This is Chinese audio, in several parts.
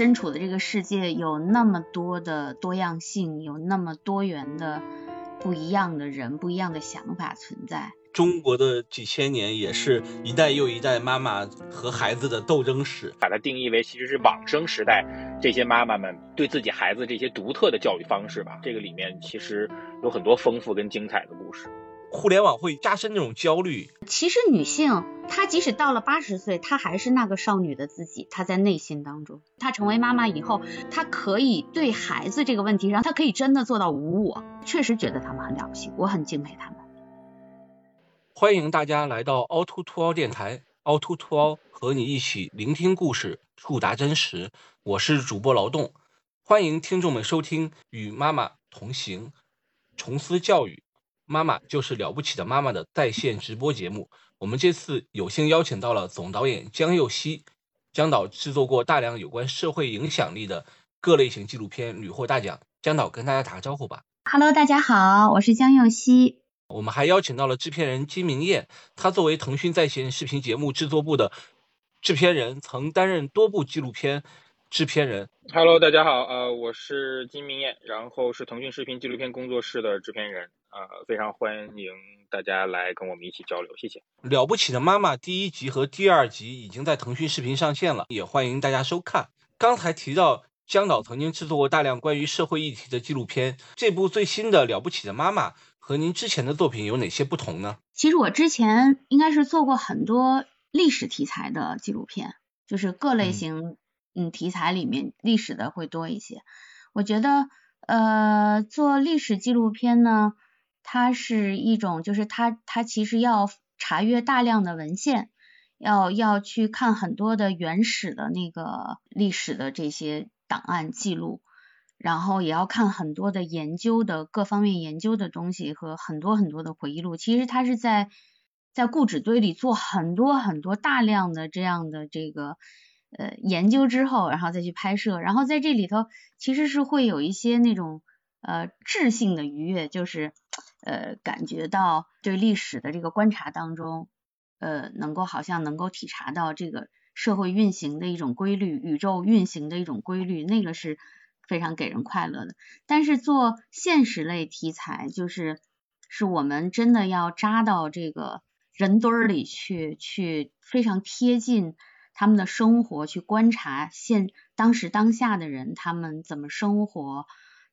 身处的这个世界有那么多的多样性，有那么多元的不一样的人，不一样的想法存在。中国的几千年也是一代又一代妈妈和孩子的斗争史，把它定义为其实是往生时代这些妈妈们对自己孩子这些独特的教育方式吧。这个里面其实有很多丰富跟精彩的故事。互联网会加深这种焦虑。其实女性她即使到了八十岁，她还是那个少女的自己，她在内心当中，她成为妈妈以后，她可以对孩子这个问题上，她可以真的做到无我。确实觉得他们很了不起，我很敬佩他们。欢迎大家来到凹凸凸凹电台，凹凸凸凹和你一起聆听故事，触达真实。我是主播劳动，欢迎听众们收听与妈妈同行，重思教育，妈妈就是了不起的妈妈的在线直播节目。我们这次有幸邀请到了总导演江佑熙，江导制作过大量有关社会影响力的各类型纪录片，屡获大奖。江导跟大家打个招呼吧。Hello，大家好，我是江佑熙。我们还邀请到了制片人金明艳，他作为腾讯在线视频节目制作部的制片人，曾担任多部纪录片制片人。Hello，大家好，呃，我是金明艳，然后是腾讯视频纪录片工作室的制片人，呃，非常欢迎大家来跟我们一起交流，谢谢。了不起的妈妈第一集和第二集已经在腾讯视频上线了，也欢迎大家收看。刚才提到江导曾经制作过大量关于社会议题的纪录片，这部最新的了不起的妈妈。和您之前的作品有哪些不同呢？其实我之前应该是做过很多历史题材的纪录片，就是各类型嗯题材里面历史的会多一些。我觉得呃做历史纪录片呢，它是一种就是它它其实要查阅大量的文献，要要去看很多的原始的那个历史的这些档案记录。然后也要看很多的研究的各方面研究的东西和很多很多的回忆录。其实他是在在故纸堆里做很多很多大量的这样的这个呃研究之后，然后再去拍摄。然后在这里头其实是会有一些那种呃质性的愉悦，就是呃感觉到对历史的这个观察当中呃能够好像能够体察到这个社会运行的一种规律，宇宙运行的一种规律，那个是。非常给人快乐的，但是做现实类题材，就是是我们真的要扎到这个人堆儿里去，去非常贴近他们的生活，去观察现当时当下的人他们怎么生活，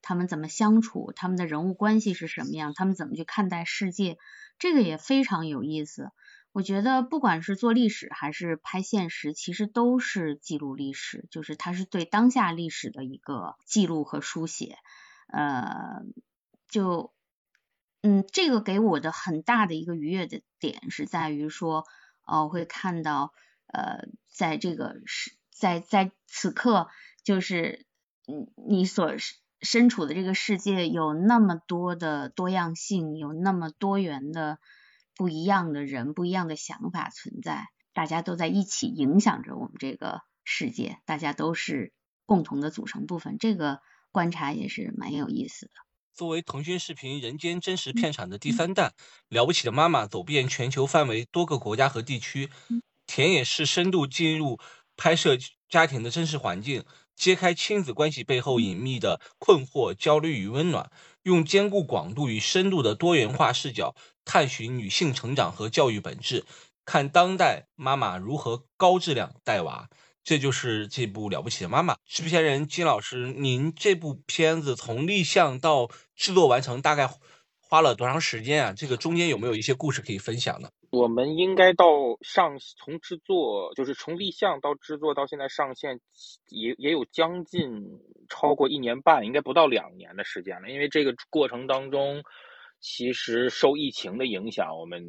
他们怎么相处，他们的人物关系是什么样，他们怎么去看待世界，这个也非常有意思。我觉得不管是做历史还是拍现实，其实都是记录历史，就是它是对当下历史的一个记录和书写。呃，就嗯，这个给我的很大的一个愉悦的点是在于说，哦，会看到呃，在这个是在在此刻，就是嗯，你所身处的这个世界有那么多的多样性，有那么多元的。不一样的人，不一样的想法存在，大家都在一起影响着我们这个世界，大家都是共同的组成部分。这个观察也是蛮有意思的。作为腾讯视频人间真实片场的第三弹，《了不起的妈妈》走遍全球范围多个国家和地区，田野是深度进入拍摄家庭的真实环境，揭开亲子关系背后隐秘的困惑、焦虑与温暖，用兼顾广度与深度的多元化视角。探寻女性成长和教育本质，看当代妈妈如何高质量带娃，这就是这部了不起的妈妈。制片人金老师，您这部片子从立项到制作完成大概花了多长时间啊？这个中间有没有一些故事可以分享呢？我们应该到上从制作，就是从立项到制作到现在上线，也也有将近超过一年半，应该不到两年的时间了。因为这个过程当中。其实受疫情的影响，我们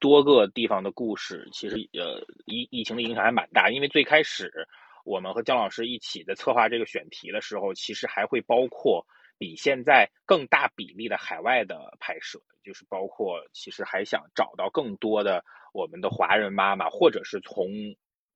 多个地方的故事，其实呃疫疫情的影响还蛮大。因为最开始我们和姜老师一起在策划这个选题的时候，其实还会包括比现在更大比例的海外的拍摄，就是包括其实还想找到更多的我们的华人妈妈，或者是从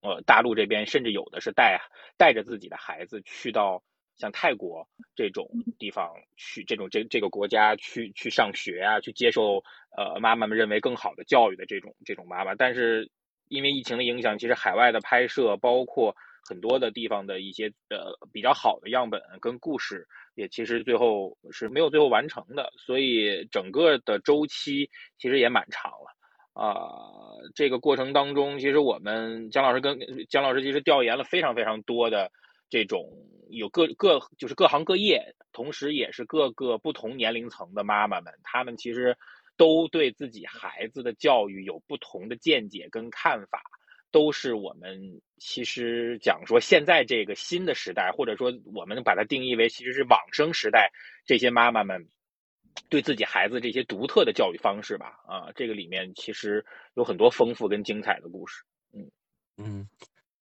呃大陆这边，甚至有的是带带着自己的孩子去到。像泰国这种地方去，这种这这个国家去去上学啊，去接受呃妈妈们认为更好的教育的这种这种妈妈，但是因为疫情的影响，其实海外的拍摄，包括很多的地方的一些呃比较好的样本跟故事，也其实最后是没有最后完成的，所以整个的周期其实也蛮长了。啊，这个过程当中，其实我们姜老师跟姜老师其实调研了非常非常多的这种有各各就是各行各业，同时也是各个不同年龄层的妈妈们，她们其实都对自己孩子的教育有不同的见解跟看法，都是我们其实讲说现在这个新的时代，或者说我们把它定义为其实是往生时代，这些妈妈们。对自己孩子这些独特的教育方式吧，啊，这个里面其实有很多丰富跟精彩的故事。嗯嗯，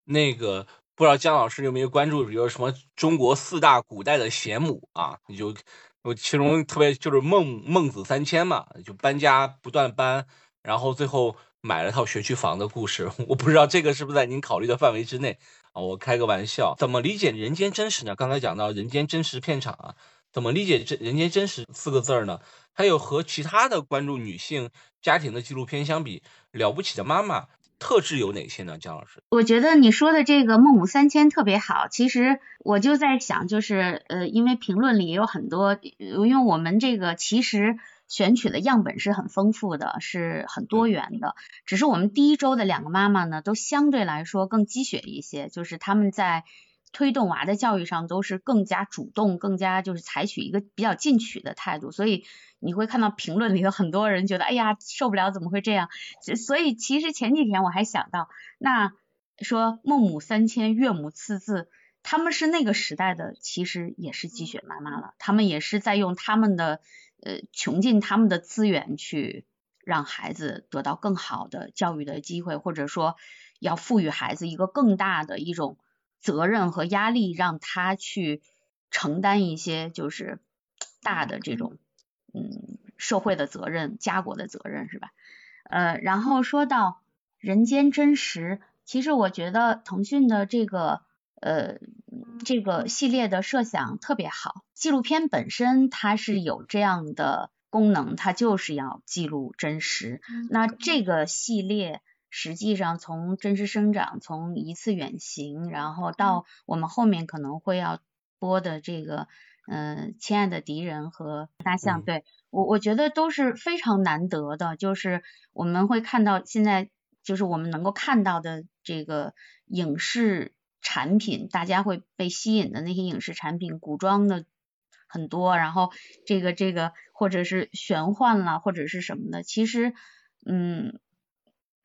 那个不知道姜老师有没有关注，比如什么中国四大古代的贤母啊？你就我其中特别就是孟孟子三迁嘛，就搬家不断搬，然后最后买了套学区房的故事。我不知道这个是不是在您考虑的范围之内啊？我开个玩笑，怎么理解人间真实呢？刚才讲到人间真实片场啊。怎么理解这“人间真实”四个字儿呢？还有和其他的关注女性家庭的纪录片相比，《了不起的妈妈》特质有哪些呢？姜老师，我觉得你说的这个孟母三迁特别好。其实我就在想，就是呃，因为评论里也有很多，因为我们这个其实选取的样本是很丰富的，是很多元的。只是我们第一周的两个妈妈呢，都相对来说更积雪一些，就是他们在。推动娃的教育上都是更加主动，更加就是采取一个比较进取的态度，所以你会看到评论里头很多人觉得，哎呀受不了，怎么会这样？所以其实前几天我还想到，那说孟母三迁，岳母刺字，他们是那个时代的，其实也是积雪妈妈了，他们也是在用他们的呃穷尽他们的资源去让孩子得到更好的教育的机会，或者说要赋予孩子一个更大的一种。责任和压力让他去承担一些就是大的这种嗯社会的责任、家国的责任是吧？呃，然后说到人间真实，其实我觉得腾讯的这个呃这个系列的设想特别好，纪录片本身它是有这样的功能，它就是要记录真实。那这个系列。实际上，从真实生长，从一次远行，然后到我们后面可能会要播的这个，嗯，亲爱的敌人和大象，对我我觉得都是非常难得的。就是我们会看到现在，就是我们能够看到的这个影视产品，大家会被吸引的那些影视产品，古装的很多，然后这个这个或者是玄幻了，或者是什么的，其实，嗯。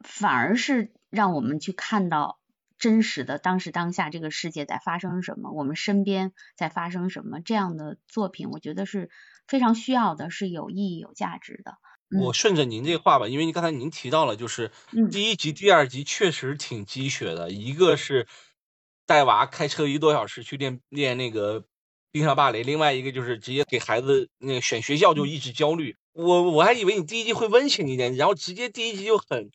反而是让我们去看到真实的当时当下这个世界在发生什么，我们身边在发生什么，这样的作品我觉得是非常需要的，是有意义、有价值的。我顺着您这话吧，因为您刚才您提到了，就是第一集、第二集确实挺鸡血的，一个是带娃开车一个多小时去练练那个冰上芭蕾，另外一个就是直接给孩子那个选学校就一直焦虑。我我还以为你第一集会温情一点，然后直接第一集就很。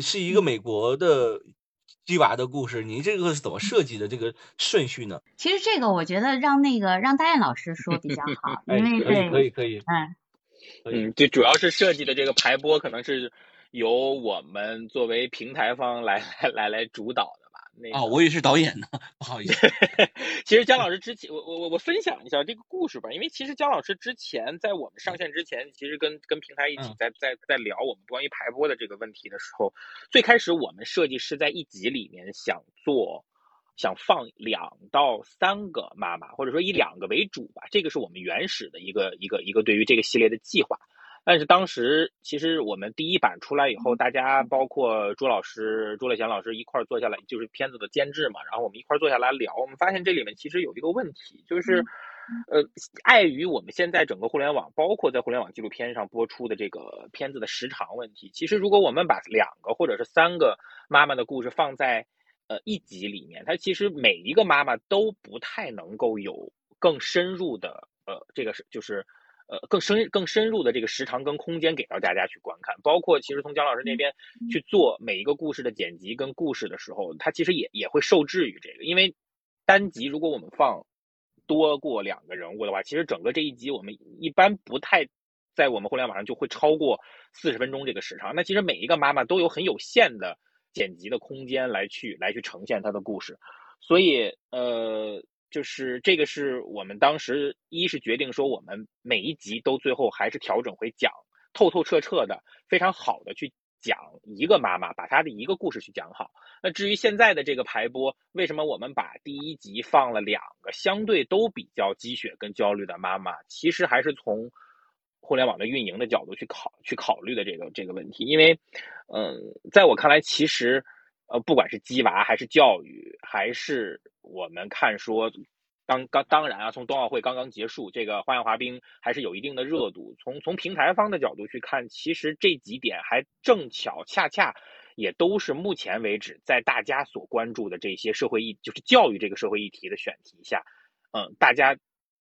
是一个美国的鸡娃的故事，你这个是怎么设计的这个顺序呢？其实这个我觉得让那个让大雁老师说比较好，因为可以可以可以，嗯嗯，就主要是设计的这个排播可能是由我们作为平台方来来来来主导。哦，我以为是导演呢，不好意思。其实姜老师之前，我我我我分享一下这个故事吧，因为其实姜老师之前在我们上线之前，其实跟跟平台一起在在在聊我们关于排播的这个问题的时候，最开始我们设计师在一集里面想做，想放两到三个妈妈，或者说以两个为主吧，这个是我们原始的一个一个一个对于这个系列的计划。但是当时其实我们第一版出来以后，大家包括朱老师、朱乐祥老师一块儿坐下来，就是片子的监制嘛，然后我们一块儿坐下来聊，我们发现这里面其实有一个问题，就是，呃，碍于我们现在整个互联网，包括在互联网纪录片上播出的这个片子的时长问题，其实如果我们把两个或者是三个妈妈的故事放在呃一集里面，它其实每一个妈妈都不太能够有更深入的呃这个是就是。呃，更深更深入的这个时长跟空间给到大家去观看，包括其实从姜老师那边去做每一个故事的剪辑跟故事的时候，他其实也也会受制于这个，因为单集如果我们放多过两个人物的话，其实整个这一集我们一般不太在我们互联网上就会超过四十分钟这个时长。那其实每一个妈妈都有很有限的剪辑的空间来去来去呈现她的故事，所以呃，就是这个是我们当时一是决定说，我们每一集都最后还是调整回讲透透彻彻的、非常好的去讲一个妈妈，把她的一个故事去讲好。那至于现在的这个排播，为什么我们把第一集放了两个相对都比较积雪跟焦虑的妈妈？其实还是从互联网的运营的角度去考去考虑的这个这个问题。因为，嗯，在我看来，其实。呃，不管是鸡娃还是教育，还是我们看说，当刚当然啊，从冬奥会刚刚结束，这个花样滑冰还是有一定的热度。从从平台方的角度去看，其实这几点还正巧恰恰也都是目前为止在大家所关注的这些社会议，就是教育这个社会议题的选题下，嗯，大家。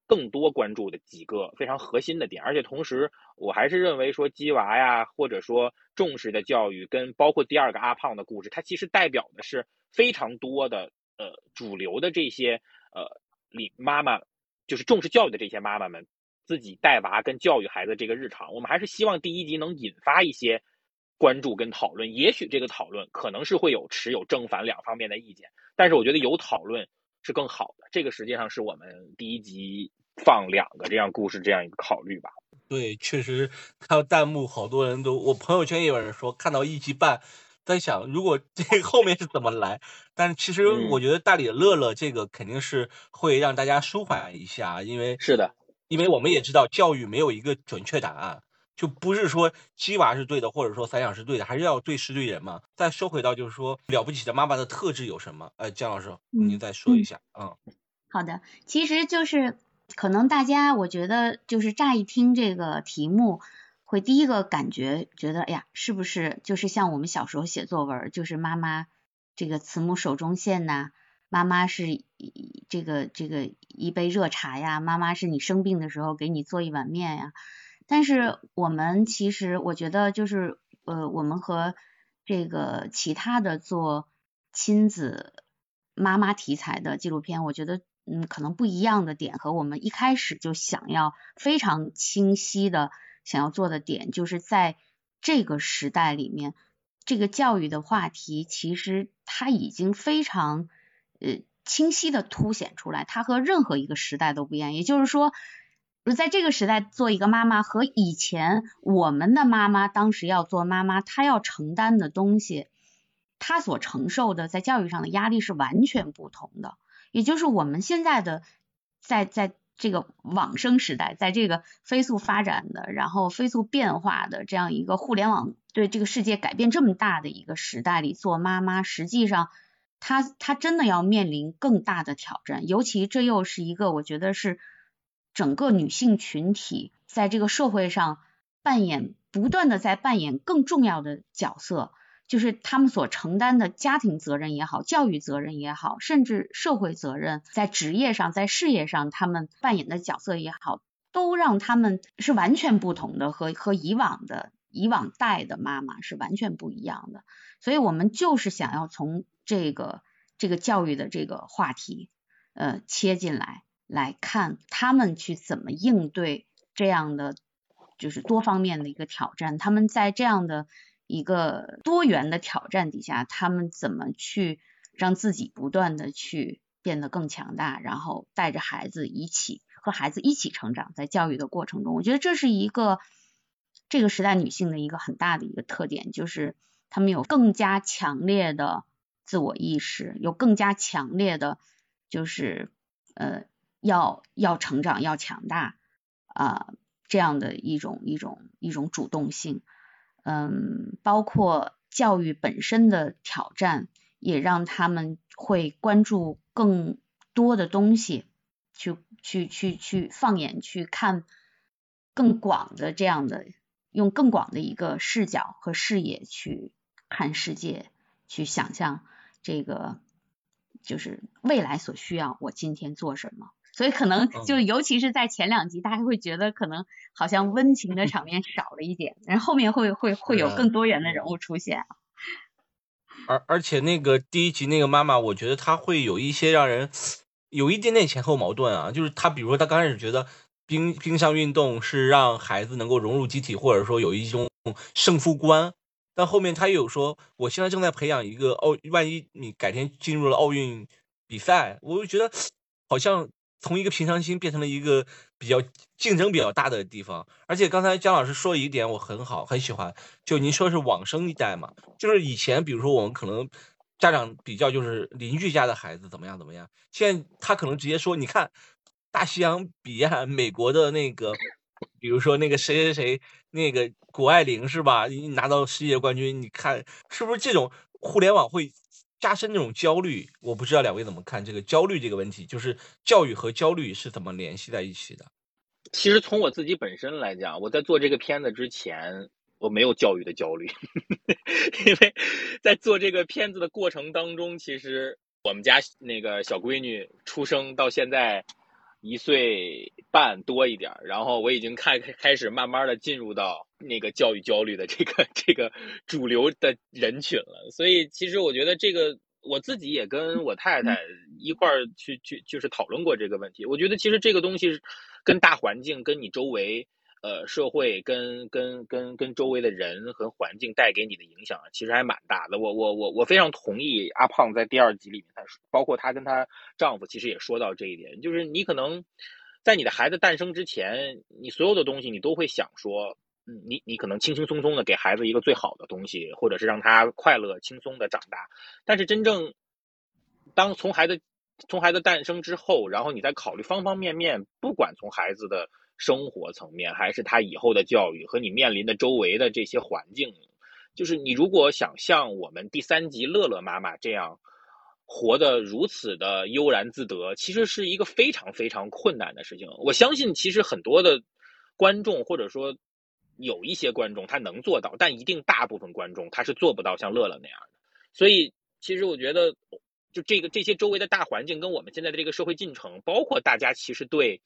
更多关注的几个非常核心的点，而且同时，我还是认为说鸡娃呀，或者说重视的教育，跟包括第二个阿胖的故事，它其实代表的是非常多的呃主流的这些呃里妈妈，就是重视教育的这些妈妈们自己带娃跟教育孩子这个日常。我们还是希望第一集能引发一些关注跟讨论。也许这个讨论可能是会有持有正反两方面的意见，但是我觉得有讨论是更好的。这个实际上是我们第一集。放两个这样故事，这样一个考虑吧。对，确实看弹幕，好多人都，我朋友圈也有人说看到一集半，在想如果这后面是怎么来。但是其实我觉得大理乐乐这个肯定是会让大家舒缓一下，因为是的，因为我们也知道教育没有一个准确答案，就不是说鸡娃是对的，或者说散养是对的，还是要对事对人嘛。再说回到就是说了不起的妈妈的特质有什么？呃，姜老师您再说一下。嗯，好的，其实就是。可能大家我觉得就是乍一听这个题目，会第一个感觉觉得，哎呀，是不是就是像我们小时候写作文，就是妈妈这个慈母手中线呐，妈妈是这个这个一杯热茶呀，妈妈是你生病的时候给你做一碗面呀。但是我们其实我觉得就是呃，我们和这个其他的做亲子妈妈题材的纪录片，我觉得。嗯，可能不一样的点和我们一开始就想要非常清晰的想要做的点，就是在这个时代里面，这个教育的话题其实它已经非常呃清晰的凸显出来，它和任何一个时代都不一样。也就是说，在这个时代做一个妈妈和以前我们的妈妈当时要做妈妈，她要承担的东西，她所承受的在教育上的压力是完全不同的。也就是我们现在的在在这个网生时代，在这个飞速发展的，然后飞速变化的这样一个互联网对这个世界改变这么大的一个时代里，做妈妈实际上她她真的要面临更大的挑战，尤其这又是一个我觉得是整个女性群体在这个社会上扮演不断的在扮演更重要的角色。就是他们所承担的家庭责任也好，教育责任也好，甚至社会责任，在职业上、在事业上，他们扮演的角色也好，都让他们是完全不同的，和和以往的以往代的妈妈是完全不一样的。所以，我们就是想要从这个这个教育的这个话题，呃，切进来来看他们去怎么应对这样的就是多方面的一个挑战，他们在这样的。一个多元的挑战底下，他们怎么去让自己不断的去变得更强大，然后带着孩子一起和孩子一起成长，在教育的过程中，我觉得这是一个这个时代女性的一个很大的一个特点，就是她们有更加强烈的自我意识，有更加强烈的，就是呃要要成长要强大啊这样的一种一种一种主动性。嗯，包括教育本身的挑战，也让他们会关注更多的东西，去去去去放眼去看更广的这样的，用更广的一个视角和视野去看世界，去想象这个就是未来所需要我今天做什么。所以可能就尤其是在前两集，大家会觉得可能好像温情的场面少了一点，然后后面会会会有更多元的人物出现。而而且那个第一集那个妈妈，我觉得她会有一些让人有一点点前后矛盾啊，就是她比如说她刚开始觉得冰冰上运动是让孩子能够融入集体，或者说有一种胜负观，但后面她又有说我现在正在培养一个奥，万一你改天进入了奥运。比赛，我就觉得好像从一个平常心变成了一个比较竞争比较大的地方。而且刚才姜老师说一点我很好，很喜欢，就您说是往生一代嘛，就是以前比如说我们可能家长比较就是邻居家的孩子怎么样怎么样，现在他可能直接说，你看大西洋彼岸美国的那个，比如说那个谁谁谁，那个谷爱凌是吧？你拿到世界冠军，你看是不是这种互联网会？加深那种焦虑，我不知道两位怎么看这个焦虑这个问题，就是教育和焦虑是怎么联系在一起的？其实从我自己本身来讲，我在做这个片子之前，我没有教育的焦虑，因为在做这个片子的过程当中，其实我们家那个小闺女出生到现在一岁半多一点，然后我已经开开始慢慢的进入到那个教育焦虑的这个 这个主流的人群了，所以其实我觉得这个我自己也跟我太太一块儿去去就是讨论过这个问题。我觉得其实这个东西跟大环境、跟你周围呃社会、跟跟跟跟周围的人和环境带给你的影响，其实还蛮大的。我我我我非常同意阿胖在第二集里面他说，包括她跟她丈夫其实也说到这一点，就是你可能在你的孩子诞生之前，你所有的东西你都会想说。嗯你你可能轻轻松松的给孩子一个最好的东西，或者是让他快乐轻松的长大。但是真正当从孩子从孩子诞生之后，然后你再考虑方方面面，不管从孩子的生活层面，还是他以后的教育和你面临的周围的这些环境，就是你如果想像我们第三集乐乐妈妈这样活得如此的悠然自得，其实是一个非常非常困难的事情。我相信，其实很多的观众或者说。有一些观众他能做到，但一定大部分观众他是做不到像乐乐那样的。所以，其实我觉得，就这个这些周围的大环境跟我们现在的这个社会进程，包括大家其实对，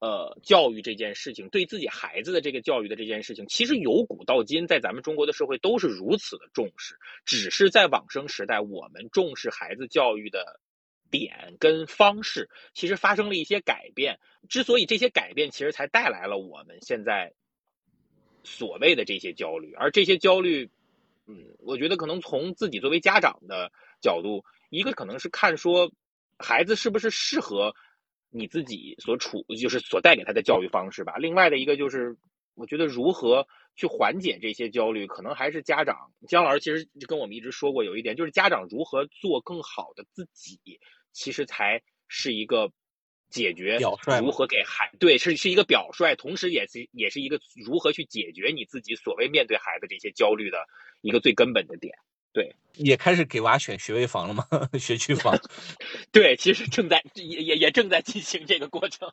呃，教育这件事情，对自己孩子的这个教育的这件事情，其实由古到今，在咱们中国的社会都是如此的重视。只是在往生时代，我们重视孩子教育的点跟方式，其实发生了一些改变。之所以这些改变，其实才带来了我们现在。所谓的这些焦虑，而这些焦虑，嗯，我觉得可能从自己作为家长的角度，一个可能是看说孩子是不是适合你自己所处，就是所带给他的教育方式吧。另外的一个就是，我觉得如何去缓解这些焦虑，可能还是家长。姜老师其实跟我们一直说过有一点，就是家长如何做更好的自己，其实才是一个。解决如何给孩对是是一个表率，同时也是也是一个如何去解决你自己所谓面对孩子这些焦虑的一个最根本的点。对，也开始给娃选学位房了吗？学区房？对，其实正在也也也正在进行这个过程。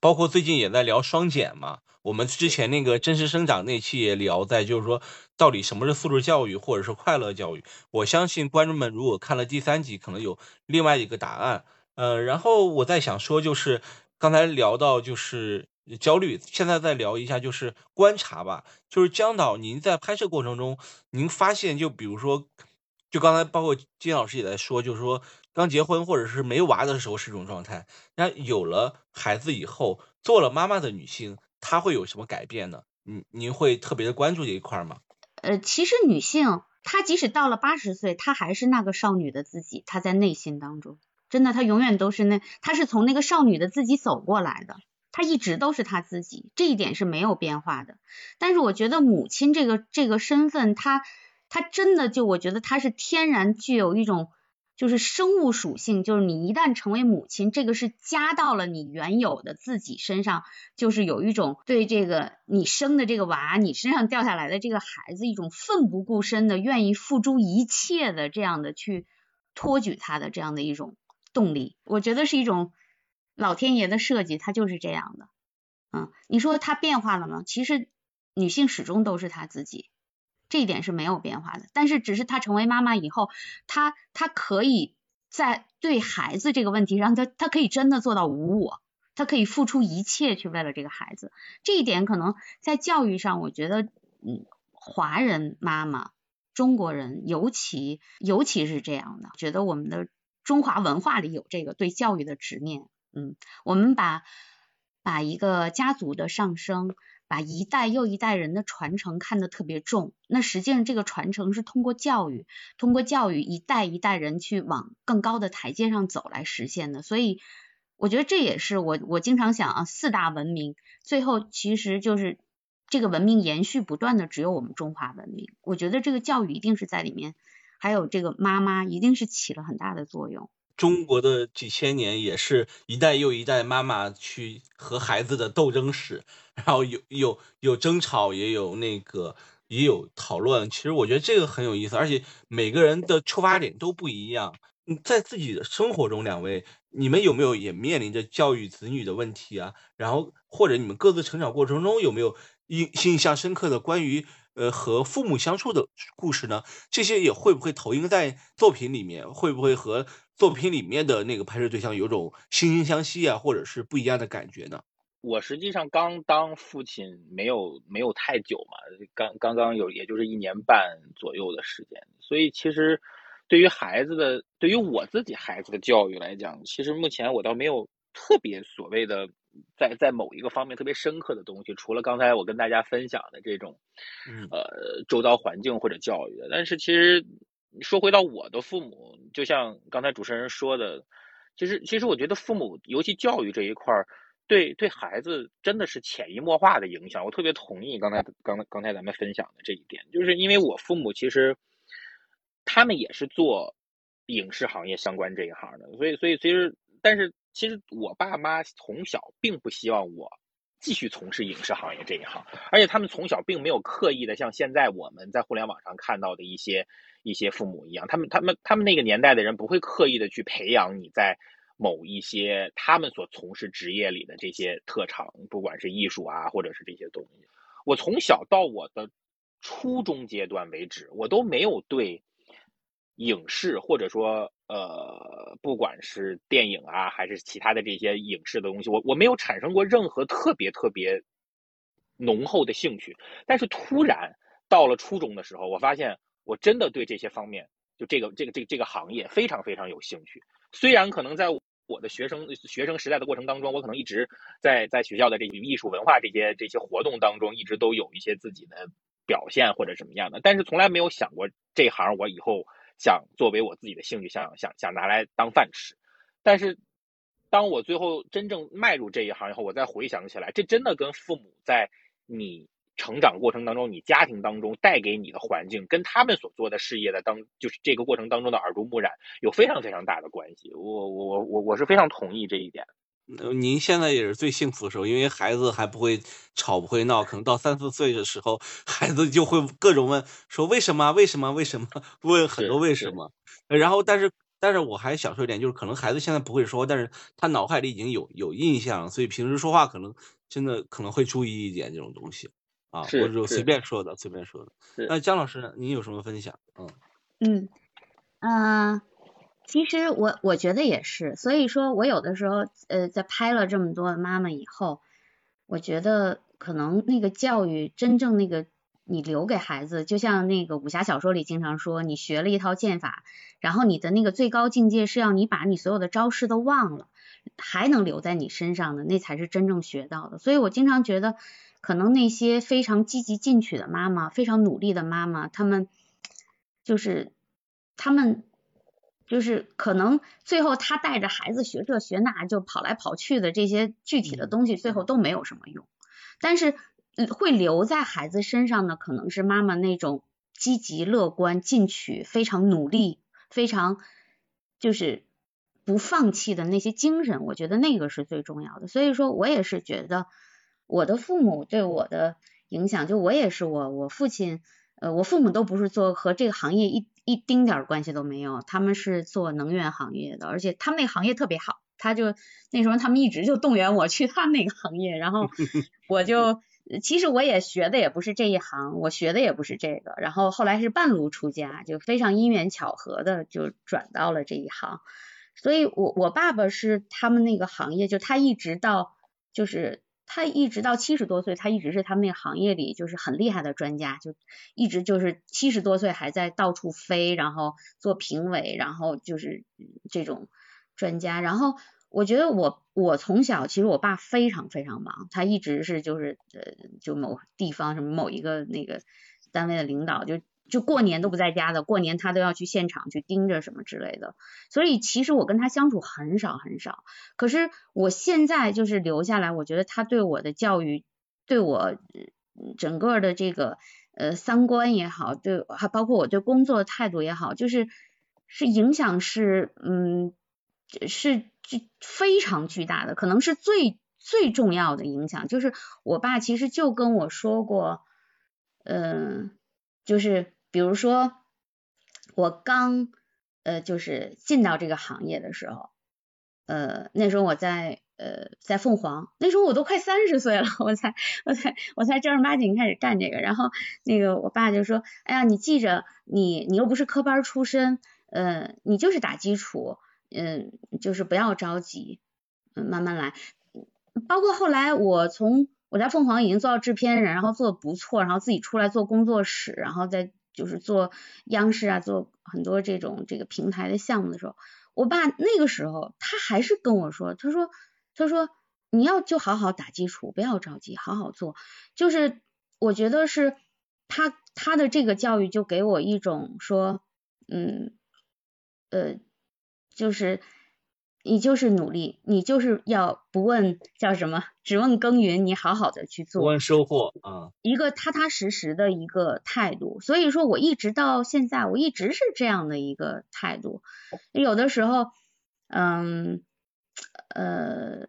包括最近也在聊双减嘛，我们之前那个真实生长那期也聊在，就是说到底什么是素质教育或者是快乐教育？我相信观众们如果看了第三集，可能有另外一个答案。呃，然后我在想说，就是刚才聊到就是焦虑，现在再聊一下就是观察吧。就是江导，您在拍摄过程中，您发现就比如说，就刚才包括金老师也在说，就是说刚结婚或者是没娃的时候是一种状态，那有了孩子以后，做了妈妈的女性，她会有什么改变呢？您您会特别的关注这一块吗？呃，其实女性她即使到了八十岁，她还是那个少女的自己，她在内心当中。真的，她永远都是那，她是从那个少女的自己走过来的，她一直都是她自己，这一点是没有变化的。但是我觉得母亲这个这个身份，她她真的就我觉得她是天然具有一种就是生物属性，就是你一旦成为母亲，这个是加到了你原有的自己身上，就是有一种对这个你生的这个娃，你身上掉下来的这个孩子一种奋不顾身的愿意付诸一切的这样的去托举他的这样的一种。动力，我觉得是一种老天爷的设计，它就是这样的。嗯，你说它变化了吗？其实女性始终都是她自己，这一点是没有变化的。但是只是她成为妈妈以后，她她可以在对孩子这个问题上，她她可以真的做到无我，她可以付出一切去为了这个孩子。这一点可能在教育上，我觉得，嗯，华人妈妈，中国人尤其尤其是这样的，觉得我们的。中华文化里有这个对教育的执念，嗯，我们把把一个家族的上升，把一代又一代人的传承看得特别重。那实际上这个传承是通过教育，通过教育一代一代人去往更高的台阶上走来实现的。所以我觉得这也是我我经常想啊，四大文明最后其实就是这个文明延续不断的，只有我们中华文明。我觉得这个教育一定是在里面，还有这个妈妈一定是起了很大的作用。中国的几千年也是一代又一代妈妈去和孩子的斗争史，然后有有有争吵，也有那个也有讨论。其实我觉得这个很有意思，而且每个人的出发点都不一样。在自己的生活中，两位你们有没有也面临着教育子女的问题啊？然后或者你们各自成长过程中有没有印印象深刻的关于呃和父母相处的故事呢？这些也会不会投影在作品里面？会不会和？作品里面的那个拍摄对象有种惺惺相惜啊，或者是不一样的感觉呢？我实际上刚当父亲没有没有太久嘛，刚刚刚有也就是一年半左右的时间，所以其实对于孩子的，对于我自己孩子的教育来讲，其实目前我倒没有特别所谓的在在某一个方面特别深刻的东西，除了刚才我跟大家分享的这种，呃，周遭环境或者教育的，但是其实。说回到我的父母，就像刚才主持人说的，其实其实我觉得父母，尤其教育这一块儿，对对孩子真的是潜移默化的影响。我特别同意刚才刚才刚才咱们分享的这一点，就是因为我父母其实他们也是做影视行业相关这一行的，所以所以其实但是其实我爸妈从小并不希望我继续从事影视行业这一行，而且他们从小并没有刻意的像现在我们在互联网上看到的一些。一些父母一样，他们他们他们那个年代的人不会刻意的去培养你在某一些他们所从事职业里的这些特长，不管是艺术啊，或者是这些东西。我从小到我的初中阶段为止，我都没有对影视或者说呃，不管是电影啊，还是其他的这些影视的东西，我我没有产生过任何特别特别浓厚的兴趣。但是突然到了初中的时候，我发现。我真的对这些方面，就这个这个这这个行业非常非常有兴趣。虽然可能在我的学生学生时代的过程当中，我可能一直在在学校的这些艺术文化这些这些活动当中，一直都有一些自己的表现或者什么样的，但是从来没有想过这行我以后想作为我自己的兴趣，想想想拿来当饭吃。但是当我最后真正迈入这一行以后，我再回想起来，这真的跟父母在你。成长过程当中，你家庭当中带给你的环境，跟他们所做的事业的当，就是这个过程当中的耳濡目染，有非常非常大的关系。我我我我是非常同意这一点。您现在也是最幸福的时候，因为孩子还不会吵不会闹，可能到三四岁的时候，孩子就会各种问说为什么为什么为什么，问很多为什么。然后，但是但是我还想说一点，就是可能孩子现在不会说，但是他脑海里已经有有印象，所以平时说话可能真的可能会注意一点这种东西。啊，我就随便说的，随便说的。那姜老师呢？您有什么分享？嗯嗯嗯，其实我我觉得也是，所以说我有的时候呃，在拍了这么多妈妈以后，我觉得可能那个教育真正那个你留给孩子，就像那个武侠小说里经常说，你学了一套剑法，然后你的那个最高境界是要你把你所有的招式都忘了，还能留在你身上的，那才是真正学到的。所以我经常觉得。可能那些非常积极进取的妈妈，非常努力的妈妈，她们就是她们就是可能最后他带着孩子学这学那，就跑来跑去的这些具体的东西，最后都没有什么用。但是会留在孩子身上的，可能是妈妈那种积极乐观、进取、非常努力、非常就是不放弃的那些精神。我觉得那个是最重要的。所以说我也是觉得。我的父母对我的影响，就我也是我，我父亲，呃，我父母都不是做和这个行业一一丁点关系都没有，他们是做能源行业的，而且他们那个行业特别好，他就那时候他们一直就动员我去他们那个行业，然后 我就其实我也学的也不是这一行，我学的也不是这个，然后后来是半路出家，就非常因缘巧合的就转到了这一行，所以我我爸爸是他们那个行业，就他一直到就是。他一直到七十多岁，他一直是他们那个行业里就是很厉害的专家，就一直就是七十多岁还在到处飞，然后做评委，然后就是这种专家。然后我觉得我我从小其实我爸非常非常忙，他一直是就是呃就某地方什么某一个那个单位的领导，就就过年都不在家的，过年他都要去现场去盯着什么之类的，所以其实我跟他相处很少很少。可是我现在就是留下来，我觉得他对我的教育，对我整个的这个呃三观也好，对还包括我对工作的态度也好，就是是影响是嗯是。巨非常巨大的，可能是最最重要的影响。就是我爸其实就跟我说过，嗯，就是比如说我刚呃就是进到这个行业的时候，呃那时候我在呃在凤凰，那时候我都快三十岁了，我才我才我才正儿八经开始干这个。然后那个我爸就说，哎呀，你记着，你你又不是科班出身，呃，你就是打基础。嗯，就是不要着急，嗯，慢慢来。包括后来我从我在凤凰已经做到制片人，然后做的不错，然后自己出来做工作室，然后再就是做央视啊，做很多这种这个平台的项目的时候，我爸那个时候他还是跟我说，他说他说你要就好好打基础，不要着急，好好做。就是我觉得是他他的这个教育就给我一种说，嗯，呃。就是你就是努力，你就是要不问叫什么，只问耕耘，你好好的去做，不问收获啊，一个踏踏实实的一个态度。所以说我一直到现在，我一直是这样的一个态度。有的时候，嗯呃，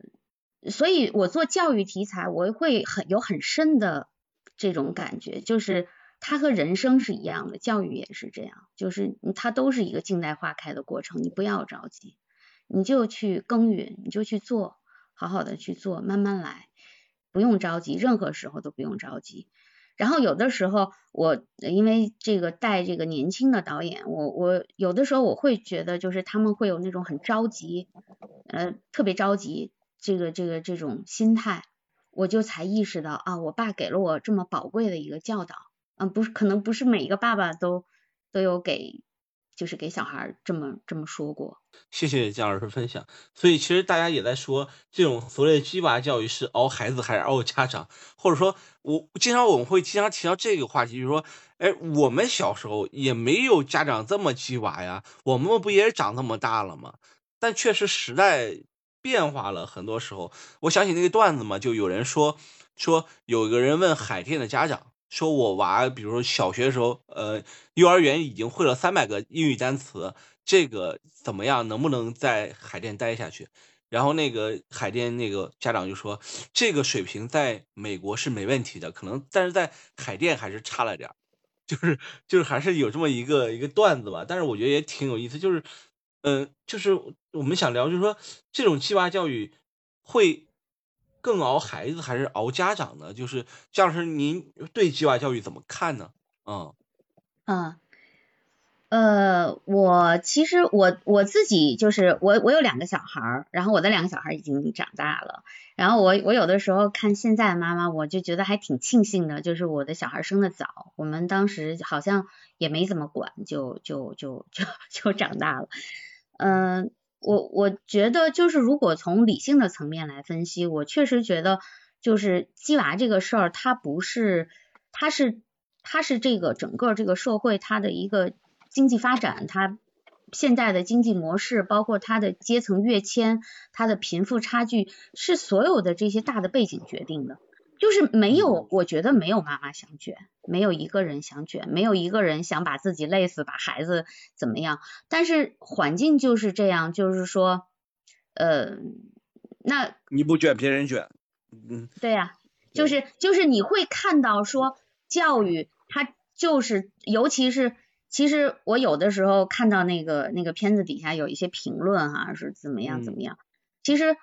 所以我做教育题材，我会很有很深的这种感觉，就是它和人生是一样的，教育也是这样，就是它都是一个静待花开的过程，你不要着急。你就去耕耘，你就去做，好好的去做，慢慢来，不用着急，任何时候都不用着急。然后有的时候，我因为这个带这个年轻的导演，我我有的时候我会觉得，就是他们会有那种很着急，呃，特别着急，这个这个这种心态，我就才意识到啊，我爸给了我这么宝贵的一个教导，嗯，不是，可能不是每一个爸爸都都有给。就是给小孩这么这么说过。谢谢姜老师分享。所以其实大家也在说，这种所谓的鸡娃教育是熬孩子还是熬家长？或者说，我经常我们会经常提到这个话题，就是说，哎，我们小时候也没有家长这么鸡娃呀，我们不也长这么大了吗？但确实时代变化了，很多时候，我想起那个段子嘛，就有人说说有个人问海淀的家长。说我娃，比如说小学的时候，呃，幼儿园已经会了三百个英语单词，这个怎么样？能不能在海淀待下去？然后那个海淀那个家长就说，这个水平在美国是没问题的，可能但是在海淀还是差了点 就是就是还是有这么一个一个段子吧。但是我觉得也挺有意思，就是，嗯，就是我们想聊，就是说这种鸡娃教育会。更熬孩子还是熬家长呢？就是姜老师，您对计划教育怎么看呢？嗯嗯呃，我其实我我自己就是我我有两个小孩儿，然后我的两个小孩已经长大了，然后我我有的时候看现在的妈妈，我就觉得还挺庆幸的，就是我的小孩生的早，我们当时好像也没怎么管，就就就就就长大了，嗯。我我觉得就是如果从理性的层面来分析，我确实觉得就是鸡娃这个事儿，它不是，它是它是这个整个这个社会它的一个经济发展，它现在的经济模式，包括它的阶层跃迁，它的贫富差距，是所有的这些大的背景决定的。就是没有，我觉得没有妈妈想卷，没有一个人想卷，没有一个人想把自己累死，把孩子怎么样。但是环境就是这样，就是说，呃，那你不卷，别人卷，嗯，对呀，就是就是你会看到说教育它就是，尤其是其实我有的时候看到那个那个片子底下有一些评论哈，是怎么样怎么样，其实。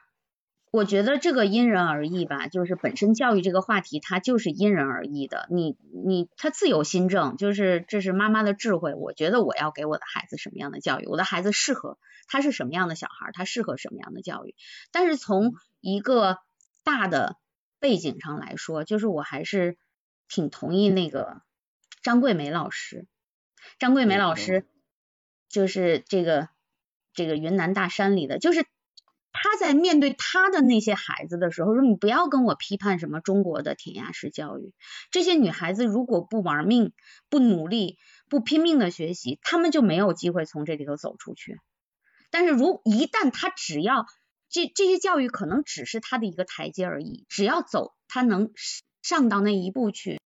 我觉得这个因人而异吧，就是本身教育这个话题，它就是因人而异的。你你他自有心证，就是这是妈妈的智慧。我觉得我要给我的孩子什么样的教育，我的孩子适合他是什么样的小孩，他适合什么样的教育。但是从一个大的背景上来说，就是我还是挺同意那个张桂梅老师。张桂梅老师就是这个这个云南大山里的，就是。他在面对他的那些孩子的时候，说你不要跟我批判什么中国的填鸭式教育，这些女孩子如果不玩命、不努力、不拼命的学习，她们就没有机会从这里头走出去。但是如一旦她只要这这些教育可能只是她的一个台阶而已，只要走，她能上到那一步去，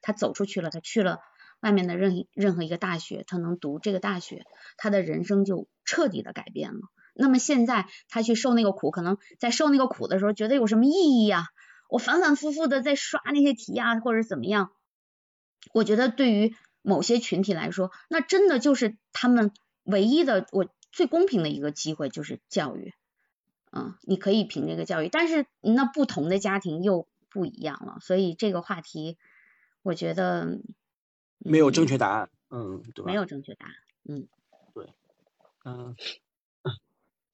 她走出去了，她去了外面的任任何一个大学，她能读这个大学，她的人生就彻底的改变了。那么现在他去受那个苦，可能在受那个苦的时候，觉得有什么意义呀？我反反复复的在刷那些题啊，或者怎么样？我觉得对于某些群体来说，那真的就是他们唯一的、我最公平的一个机会，就是教育。嗯，你可以凭这个教育，但是那不同的家庭又不一样了。所以这个话题，我觉得没有正确答案。嗯，对，没有正确答案。嗯，对，嗯。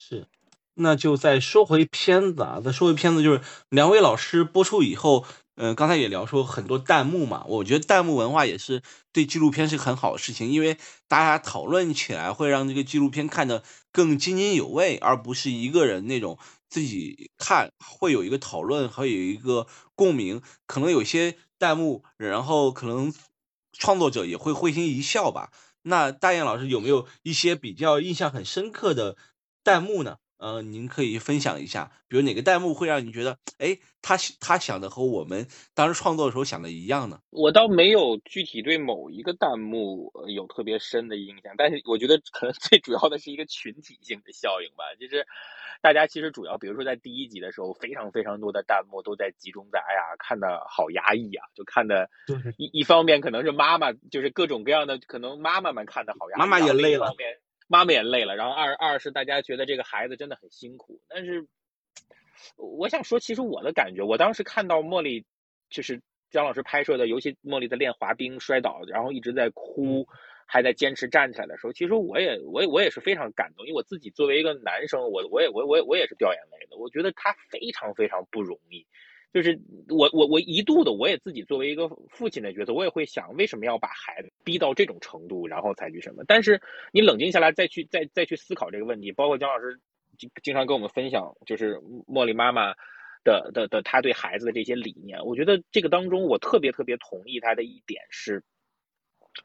是，那就再说回片子啊，再说回片子，就是两位老师播出以后，嗯，刚才也聊说很多弹幕嘛，我觉得弹幕文化也是对纪录片是很好的事情，因为大家讨论起来会让这个纪录片看得更津津有味，而不是一个人那种自己看会有一个讨论，和有一个共鸣，可能有些弹幕，然后可能创作者也会会心一笑吧。那大雁老师有没有一些比较印象很深刻的？弹幕呢？呃，您可以分享一下，比如哪个弹幕会让你觉得，哎，他他想的和我们当时创作的时候想的一样呢？我倒没有具体对某一个弹幕有特别深的印象，但是我觉得可能最主要的是一个群体性的效应吧，就是大家其实主要，比如说在第一集的时候，非常非常多的弹幕都在集中在，哎呀，看的好压抑啊，就看的，一一方面可能是妈妈，就是各种各样的，可能妈妈们看的好压抑，妈妈也累了。妈妈也累了，然后二二是大家觉得这个孩子真的很辛苦，但是我想说，其实我的感觉，我当时看到茉莉就是姜老师拍摄的，尤其茉莉在练滑冰摔倒，然后一直在哭，还在坚持站起来的时候，其实我也我也我也是非常感动，因为我自己作为一个男生，我我也我我我也是掉眼泪的，我觉得他非常非常不容易。就是我我我一度的我也自己作为一个父亲的角色，我也会想为什么要把孩子逼到这种程度，然后才去什么？但是你冷静下来再去再再去思考这个问题，包括姜老师经经常跟我们分享，就是茉莉妈妈的的的他对孩子的这些理念，我觉得这个当中我特别特别同意他的一点是，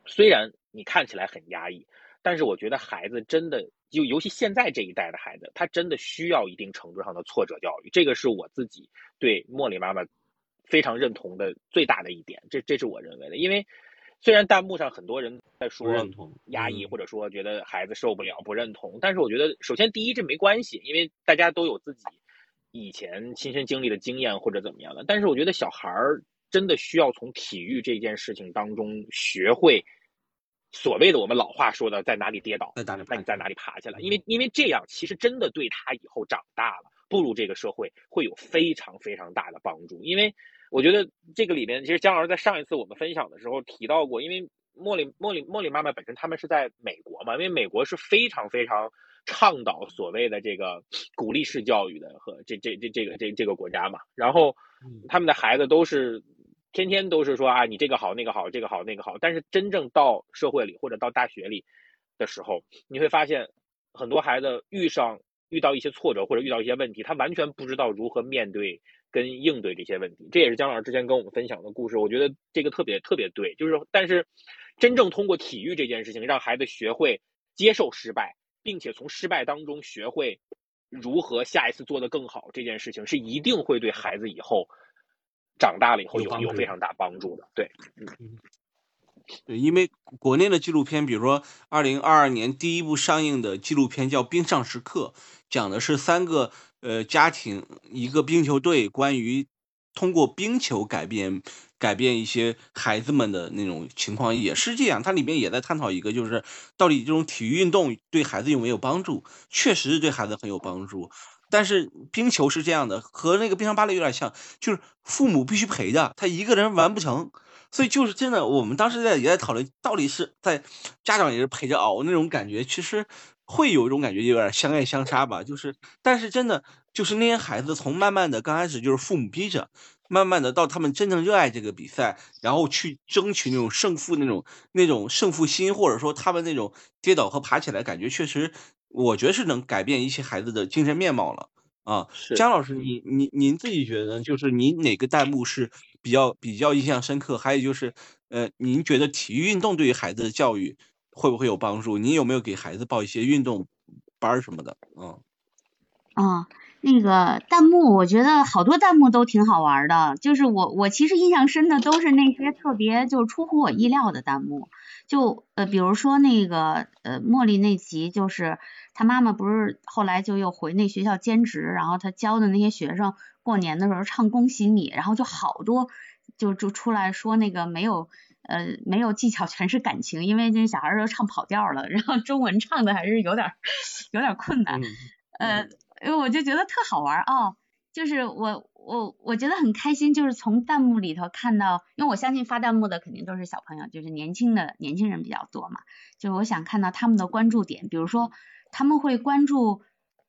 虽然你看起来很压抑，但是我觉得孩子真的。就尤其现在这一代的孩子，他真的需要一定程度上的挫折教育，这个是我自己对茉莉妈妈非常认同的最大的一点。这这是我认为的，因为虽然弹幕上很多人在说压抑，或者说觉得孩子受不了不认同，但是我觉得首先第一这没关系，因为大家都有自己以前亲身经历的经验或者怎么样的。但是我觉得小孩儿真的需要从体育这件事情当中学会。所谓的我们老话说的，在哪里跌倒，那你在哪里爬起来？因为因为这样，其实真的对他以后长大了，步入这个社会会有非常非常大的帮助。因为我觉得这个里面，其实姜老师在上一次我们分享的时候提到过，因为茉莉茉莉茉莉妈妈本身他们是在美国嘛，因为美国是非常非常倡导所谓的这个鼓励式教育的和这这这这个这这个国家嘛，然后他们的孩子都是。天天都是说啊，你这个好，那个好，这个好，那个好。但是真正到社会里或者到大学里的时候，你会发现很多孩子遇上遇到一些挫折或者遇到一些问题，他完全不知道如何面对跟应对这些问题。这也是姜老师之前跟我们分享的故事，我觉得这个特别特别对。就是但是真正通过体育这件事情，让孩子学会接受失败，并且从失败当中学会如何下一次做得更好，这件事情是一定会对孩子以后。长大了以后有有非常大帮助的，对，嗯，对，因为国内的纪录片，比如说二零二二年第一部上映的纪录片叫《冰上时刻》，讲的是三个呃家庭一个冰球队关于通过冰球改变改变一些孩子们的那种情况，也是这样。它里面也在探讨一个，就是到底这种体育运动对孩子有没有帮助？确实是对孩子很有帮助。但是冰球是这样的，和那个冰上芭蕾有点像，就是父母必须陪着他一个人完不成，所以就是真的。我们当时在也在讨论，到底是在家长也是陪着熬那种感觉，其实会有一种感觉，有点相爱相杀吧。就是，但是真的就是那些孩子从慢慢的刚开始就是父母逼着，慢慢的到他们真正热爱这个比赛，然后去争取那种胜负那种那种胜负心，或者说他们那种跌倒和爬起来感觉，确实。我觉得是能改变一些孩子的精神面貌了，啊。是姜老师，您您您自己觉得，就是您哪个弹幕是比较比较印象深刻？还有就是，呃，您觉得体育运动对于孩子的教育会不会有帮助？您有没有给孩子报一些运动班儿什么的？嗯啊，那个弹幕，我觉得好多弹幕都挺好玩的。就是我我其实印象深的都是那些特别就是出乎我意料的弹幕。就呃，比如说那个呃，茉莉那集，就是他妈妈不是后来就又回那学校兼职，然后他教的那些学生过年的时候唱恭喜你，然后就好多就就出来说那个没有呃没有技巧，全是感情，因为这小孩儿都唱跑调了，然后中文唱的还是有点有点困难。嗯呃，因为我就觉得特好玩儿哦，就是我我我觉得很开心，就是从弹幕里头看到，因为我相信发弹幕的肯定都是小朋友，就是年轻的年轻人比较多嘛，就是我想看到他们的关注点，比如说他们会关注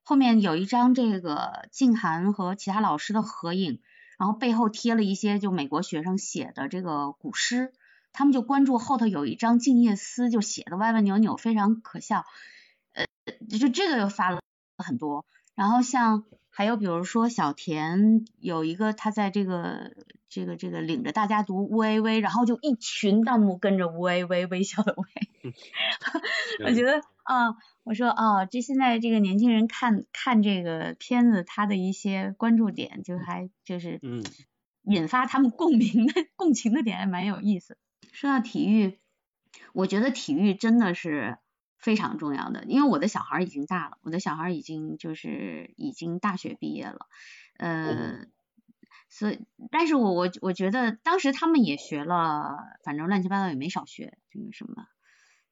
后面有一张这个静涵和其他老师的合影，然后背后贴了一些就美国学生写的这个古诗，他们就关注后头有一张《静夜思》，就写的歪歪扭扭，非常可笑，呃，就这个又发了。很多，然后像还有比如说小田有一个他在这个这个这个领着大家读乌微微，然后就一群弹幕跟着乌微微微笑的微，我觉得啊，我说啊，这现在这个年轻人看看这个片子，他的一些关注点就还就是嗯引发他们共鸣的共情的点还蛮有意思。说到体育，我觉得体育真的是。非常重要的，因为我的小孩已经大了，我的小孩已经就是已经大学毕业了，呃，所以，但是我我我觉得当时他们也学了，反正乱七八糟也没少学，这个什么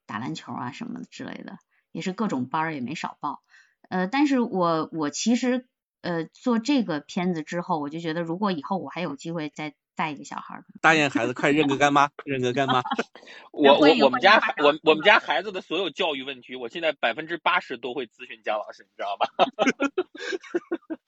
打篮球啊什么之类的，也是各种班儿也没少报，呃，但是我我其实呃做这个片子之后，我就觉得如果以后我还有机会再。带一个小孩儿，答应孩子快认个干妈，认个干妈。我我我们家我我们家孩子的所有教育问题，我现在百分之八十都会咨询姜老师，你知道吧？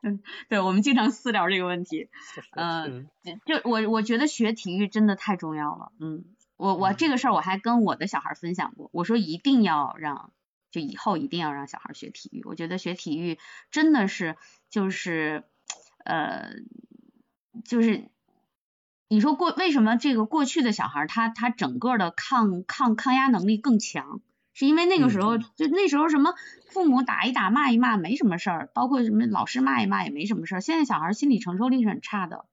嗯，对，我们经常私聊这个问题。嗯，就我我觉得学体育真的太重要了。嗯，我我这个事儿我还跟我的小孩分享过，我说一定要让，就以后一定要让小孩学体育。我觉得学体育真的是就是呃。就是你说过为什么这个过去的小孩他他整个的抗抗抗压能力更强，是因为那个时候就那时候什么父母打一打骂一骂没什么事儿，包括什么老师骂一骂也没什么事儿。现在小孩心理承受力是很差的，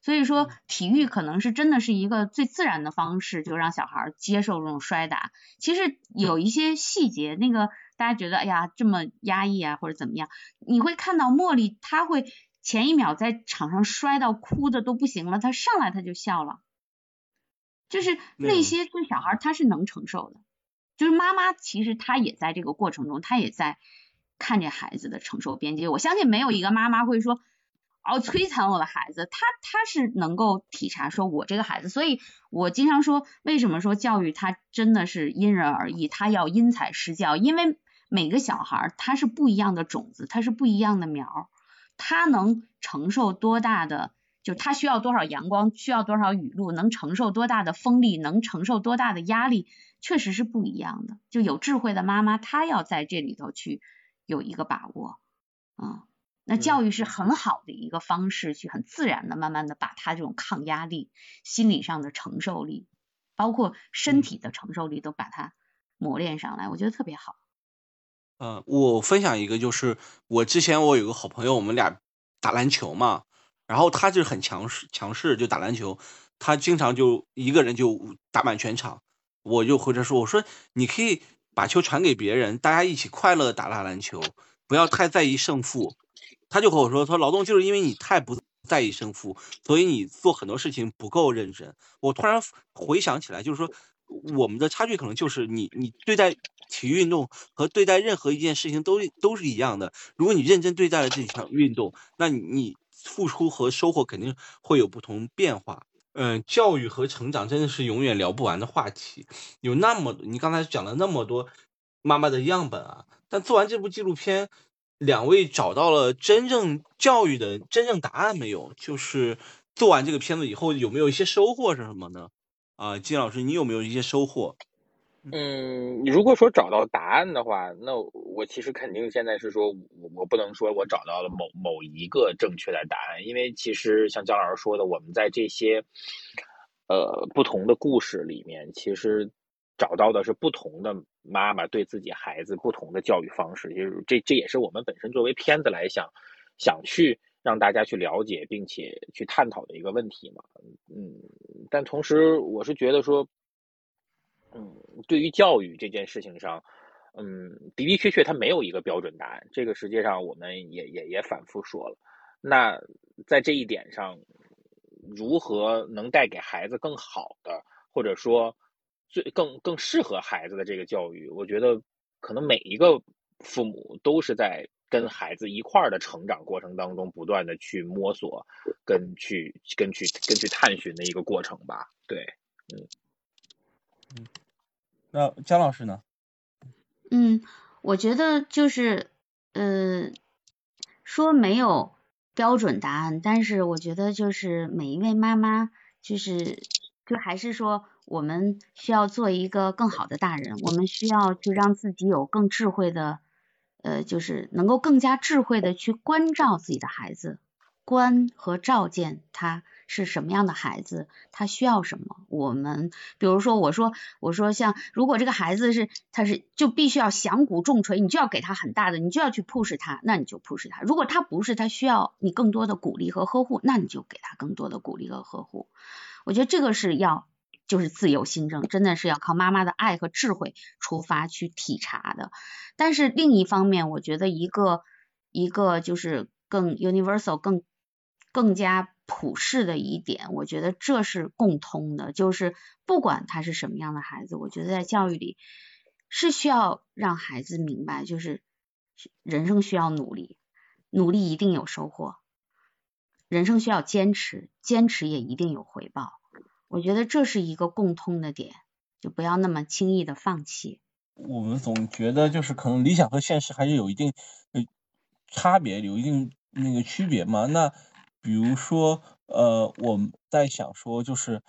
所以说体育可能是真的是一个最自然的方式，就让小孩接受这种摔打。其实有一些细节，那个大家觉得哎呀这么压抑啊或者怎么样，你会看到茉莉她会。前一秒在场上摔到哭的都不行了，他上来他就笑了，就是那些对小孩他是能承受的，就是妈妈其实她也在这个过程中，她也在看着孩子的承受边界。我相信没有一个妈妈会说哦摧残我的孩子，他他是能够体察说我这个孩子，所以我经常说为什么说教育他真的是因人而异，他要因材施教，因为每个小孩他是不一样的种子，他是不一样的苗。他能承受多大的，就他需要多少阳光，需要多少雨露，能承受多大的风力，能承受多大的压力，确实是不一样的。就有智慧的妈妈，她要在这里头去有一个把握，啊，那教育是很好的一个方式，去很自然的、慢慢的把他这种抗压力、心理上的承受力，包括身体的承受力，都把它磨练上来，我觉得特别好。嗯，我分享一个，就是我之前我有个好朋友，我们俩打篮球嘛，然后他就很强势，强势就打篮球，他经常就一个人就打满全场。我就回他说，我说你可以把球传给别人，大家一起快乐打打篮球，不要太在意胜负。他就和我说，他说劳动就是因为你太不在意胜负，所以你做很多事情不够认真。我突然回想起来，就是说。我们的差距可能就是你，你对待体育运动和对待任何一件事情都都是一样的。如果你认真对待了这项运动，那你付出和收获肯定会有不同变化。嗯，教育和成长真的是永远聊不完的话题。有那么你刚才讲了那么多妈妈的样本啊，但做完这部纪录片，两位找到了真正教育的真正答案没有？就是做完这个片子以后有没有一些收获是什么呢？啊，金老师，你有没有一些收获？嗯，如果说找到答案的话，那我其实肯定现在是说，我我不能说我找到了某某一个正确的答案，因为其实像姜老师说的，我们在这些呃不同的故事里面，其实找到的是不同的妈妈对自己孩子不同的教育方式，就是这这也是我们本身作为片子来想想去让大家去了解并且去探讨的一个问题嘛。嗯，但同时我是觉得说。嗯，对于教育这件事情上，嗯，的的确确，它没有一个标准答案。这个实际上我们也也也反复说了。那在这一点上，如何能带给孩子更好的，或者说最更更适合孩子的这个教育，我觉得可能每一个父母都是在跟孩子一块儿的成长过程当中，不断的去摸索，跟去跟去跟去探寻的一个过程吧。对，嗯嗯。那姜老师呢？嗯，我觉得就是呃，说没有标准答案，但是我觉得就是每一位妈妈，就是就还是说，我们需要做一个更好的大人，我们需要去让自己有更智慧的，呃，就是能够更加智慧的去关照自己的孩子，观和照见他。是什么样的孩子，他需要什么？我们比如说，我说我说像如果这个孩子是他是就必须要响鼓重锤，你就要给他很大的，你就要去 push 他，那你就 push 他。如果他不是，他需要你更多的鼓励和呵护，那你就给他更多的鼓励和呵护。我觉得这个是要就是自由心证，真的是要靠妈妈的爱和智慧出发去体察的。但是另一方面，我觉得一个一个就是更 universal 更更加。普世的一点，我觉得这是共通的，就是不管他是什么样的孩子，我觉得在教育里是需要让孩子明白，就是人生需要努力，努力一定有收获，人生需要坚持，坚持也一定有回报。我觉得这是一个共通的点，就不要那么轻易的放弃。我们总觉得就是可能理想和现实还是有一定差别，有一定那个区别嘛？那。比如说，呃，我们在想说，就是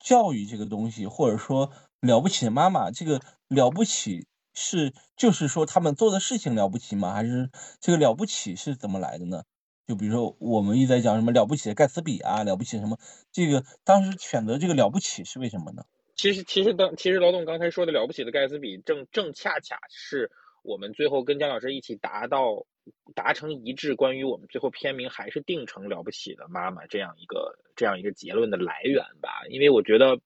教育这个东西，或者说了不起的妈妈，这个了不起是就是说他们做的事情了不起吗？还是这个了不起是怎么来的呢？就比如说我们一直在讲什么了不起的盖茨比啊，了不起什么，这个当时选择这个了不起是为什么呢？其实，其实当其实劳动刚才说的了不起的盖茨比，正正恰恰是我们最后跟姜老师一起达到。达成一致，关于我们最后片名还是定成了不起的妈妈这样一个这样一个结论的来源吧。因为我觉得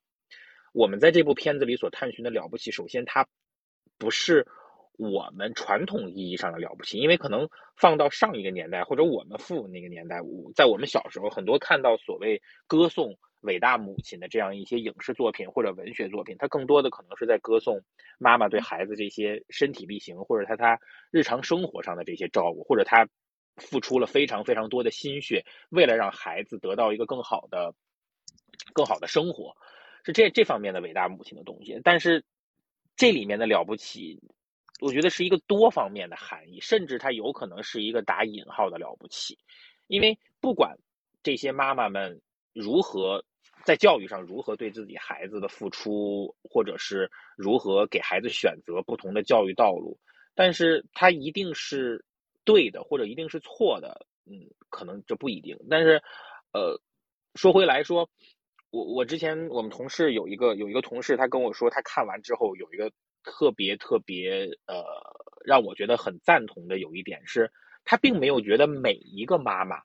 我们在这部片子里所探寻的了不起，首先它不是我们传统意义上的了不起，因为可能放到上一个年代或者我们父那个年代，在我们小时候很多看到所谓歌颂。伟大母亲的这样一些影视作品或者文学作品，它更多的可能是在歌颂妈妈对孩子这些身体力行，或者他他日常生活上的这些照顾，或者他付出了非常非常多的心血，为了让孩子得到一个更好的、更好的生活，是这这方面的伟大母亲的东西。但是这里面的了不起，我觉得是一个多方面的含义，甚至它有可能是一个打引号的了不起，因为不管这些妈妈们如何。在教育上如何对自己孩子的付出，或者是如何给孩子选择不同的教育道路，但是他一定是对的，或者一定是错的，嗯，可能这不一定。但是，呃，说回来说，我我之前我们同事有一个有一个同事，他跟我说，他看完之后有一个特别特别呃让我觉得很赞同的有一点是，他并没有觉得每一个妈妈。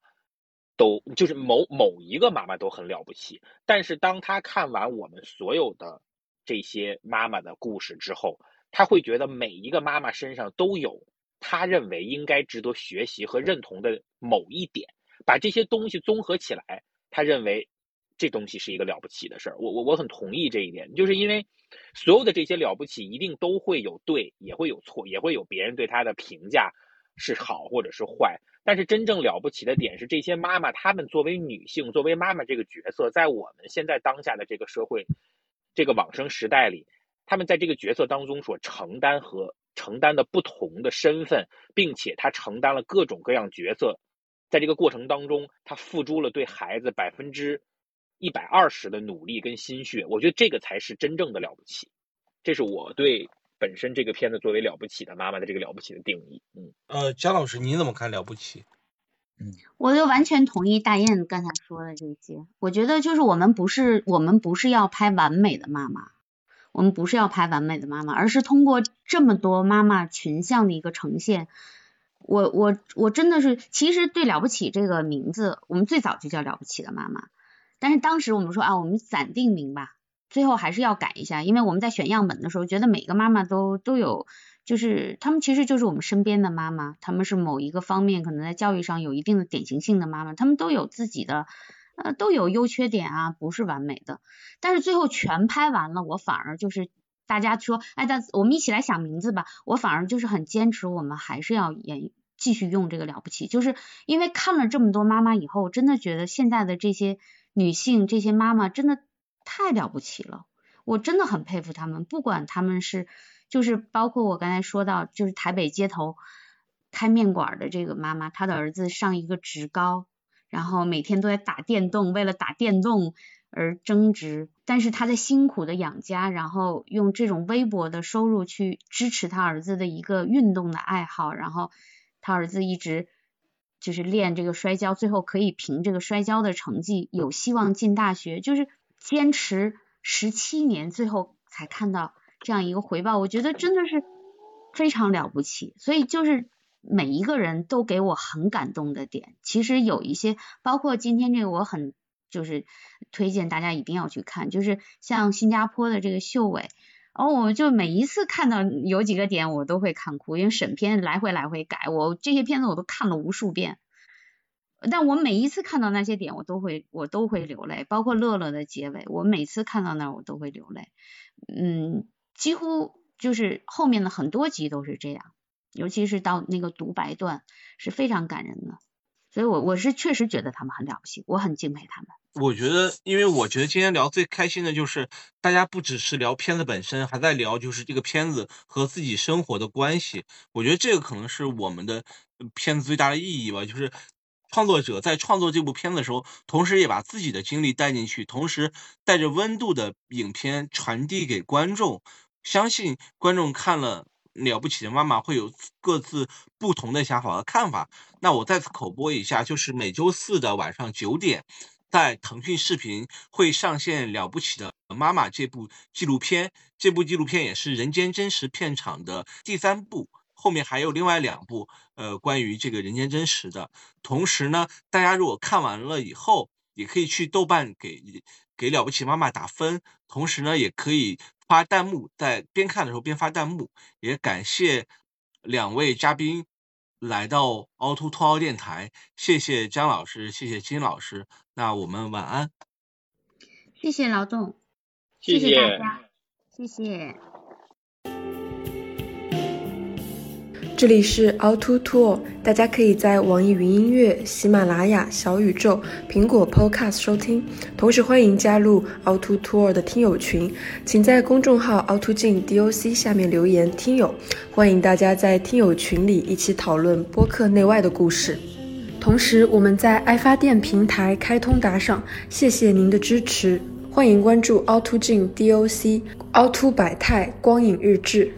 都就是某某一个妈妈都很了不起，但是当他看完我们所有的这些妈妈的故事之后，他会觉得每一个妈妈身上都有她认为应该值得学习和认同的某一点，把这些东西综合起来，他认为这东西是一个了不起的事儿。我我我很同意这一点，就是因为所有的这些了不起一定都会有对，也会有错，也会有别人对他的评价是好或者是坏。但是真正了不起的点是，这些妈妈，她们作为女性，作为妈妈这个角色，在我们现在当下的这个社会，这个往生时代里，她们在这个角色当中所承担和承担的不同的身份，并且她承担了各种各样角色，在这个过程当中，她付诸了对孩子百分之一百二十的努力跟心血，我觉得这个才是真正的了不起。这是我对本身这个片子作为了不起的妈妈的这个了不起的定义。嗯，呃，姜老师，你怎么看了不起？嗯我就完全同意大雁刚才说的这些。我觉得就是我们不是我们不是要拍完美的妈妈，我们不是要拍完美的妈妈，而是通过这么多妈妈群像的一个呈现。我我我真的是，其实对了不起这个名字，我们最早就叫了不起的妈妈，但是当时我们说啊，我们暂定名吧，最后还是要改一下，因为我们在选样本的时候，觉得每个妈妈都都有。就是他们其实就是我们身边的妈妈，他们是某一个方面可能在教育上有一定的典型性的妈妈，他们都有自己的呃都有优缺点啊，不是完美的。但是最后全拍完了，我反而就是大家说，哎，但我们一起来想名字吧，我反而就是很坚持，我们还是要演继续用这个了不起，就是因为看了这么多妈妈以后，真的觉得现在的这些女性这些妈妈真的太了不起了，我真的很佩服他们，不管他们是。就是包括我刚才说到，就是台北街头开面馆的这个妈妈，她的儿子上一个职高，然后每天都在打电动，为了打电动而争执，但是他在辛苦的养家，然后用这种微薄的收入去支持他儿子的一个运动的爱好，然后他儿子一直就是练这个摔跤，最后可以凭这个摔跤的成绩有希望进大学，就是坚持十七年，最后才看到。这样一个回报，我觉得真的是非常了不起。所以就是每一个人都给我很感动的点。其实有一些，包括今天这个，我很就是推荐大家一定要去看。就是像新加坡的这个秀伟，哦，我就每一次看到有几个点，我都会看哭，因为审片来回来回改，我这些片子我都看了无数遍。但我每一次看到那些点，我都会我都会流泪。包括乐乐的结尾，我每次看到那儿我都会流泪。嗯。几乎就是后面的很多集都是这样，尤其是到那个独白段是非常感人的，所以我我是确实觉得他们很了不起，我很敬佩他们。我觉得，因为我觉得今天聊最开心的就是大家不只是聊片子本身，还在聊就是这个片子和自己生活的关系。我觉得这个可能是我们的片子最大的意义吧，就是创作者在创作这部片子的时候，同时也把自己的经历带进去，同时带着温度的影片传递给观众。相信观众看了《了不起的妈妈》会有各自不同的想法和看法。那我再次口播一下，就是每周四的晚上九点，在腾讯视频会上线《了不起的妈妈》这部纪录片。这部纪录片也是人间真实片场的第三部，后面还有另外两部，呃，关于这个人间真实的。同时呢，大家如果看完了以后，也可以去豆瓣给给《了不起妈妈》打分，同时呢，也可以。发弹幕，在边看的时候边发弹幕，也感谢两位嘉宾来到凹凸凸凹电台，谢谢姜老师，谢谢金老师，那我们晚安。谢谢劳动，谢谢大家，谢谢。这里是凹凸凸，大家可以在网易云音乐、喜马拉雅、小宇宙、苹果 Podcast 收听，同时欢迎加入凹凸凸的听友群，请在公众号凹凸镜 DOC 下面留言“听友”，欢迎大家在听友群里一起讨论播客内外的故事。同时，我们在爱发电平台开通打赏，谢谢您的支持，欢迎关注凹凸镜 DOC、凹凸百态光影日志。